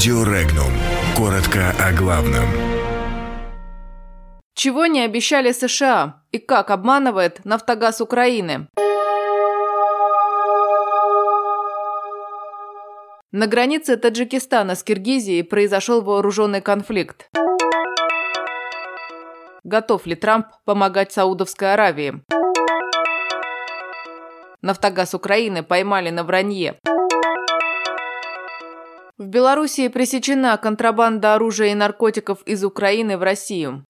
Радио Регнум. Коротко о главном. Чего не обещали США и как обманывает «Нафтогаз Украины»? На границе Таджикистана с Киргизией произошел вооруженный конфликт. Готов ли Трамп помогать Саудовской Аравии? «Нафтогаз Украины» поймали на вранье. В Белоруссии пресечена контрабанда оружия и наркотиков из Украины в Россию.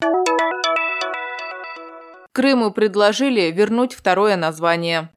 Крыму предложили вернуть второе название.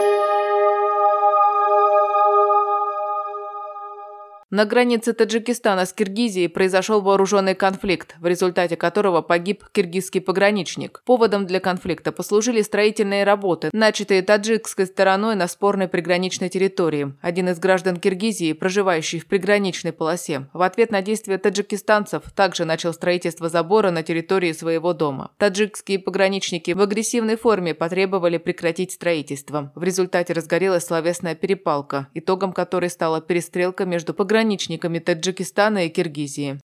На границе Таджикистана с Киргизией произошел вооруженный конфликт, в результате которого погиб киргизский пограничник. Поводом для конфликта послужили строительные работы, начатые таджикской стороной на спорной приграничной территории. Один из граждан Киргизии, проживающий в приграничной полосе, в ответ на действия таджикистанцев также начал строительство забора на территории своего дома. Таджикские пограничники в агрессивной форме потребовали прекратить строительство. В результате разгорелась словесная перепалка, итогом которой стала перестрелка между пограничниками пограничниками Таджикистана и Киргизии.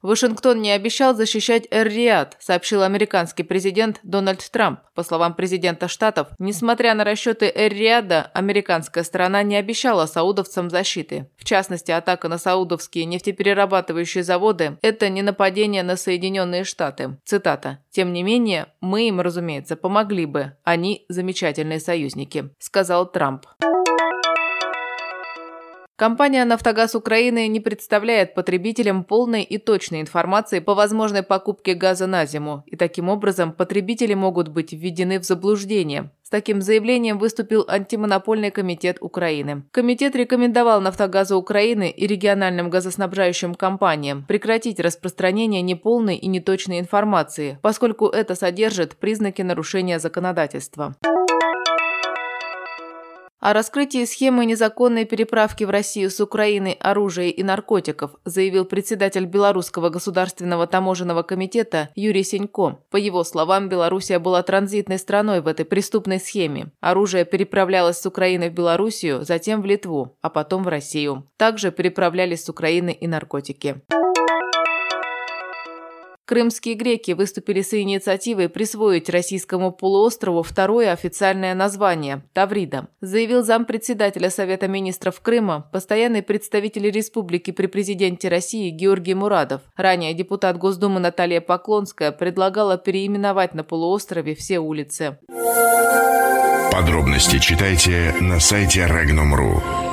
Вашингтон не обещал защищать Эр-Риад, сообщил американский президент Дональд Трамп. По словам президента Штатов, несмотря на расчеты Эр-Риада, американская сторона не обещала саудовцам защиты. В частности, атака на саудовские нефтеперерабатывающие заводы – это не нападение на Соединенные Штаты. Цитата. «Тем не менее, мы им, разумеется, помогли бы. Они замечательные союзники», – сказал Трамп. Компания «Нафтогаз Украины» не представляет потребителям полной и точной информации по возможной покупке газа на зиму, и таким образом потребители могут быть введены в заблуждение. С таким заявлением выступил антимонопольный комитет Украины. Комитет рекомендовал «Нафтогазу Украины» и региональным газоснабжающим компаниям прекратить распространение неполной и неточной информации, поскольку это содержит признаки нарушения законодательства. О раскрытии схемы незаконной переправки в Россию с Украины оружия и наркотиков заявил председатель Белорусского государственного таможенного комитета Юрий Сенько. По его словам, Белоруссия была транзитной страной в этой преступной схеме. Оружие переправлялось с Украины в Белоруссию, затем в Литву, а потом в Россию. Также переправлялись с Украины и наркотики. Крымские греки выступили с инициативой присвоить российскому полуострову второе официальное название – Таврида, заявил зампредседателя Совета министров Крыма, постоянный представитель республики при президенте России Георгий Мурадов. Ранее депутат Госдумы Наталья Поклонская предлагала переименовать на полуострове все улицы. Подробности читайте на сайте Regnum.ru.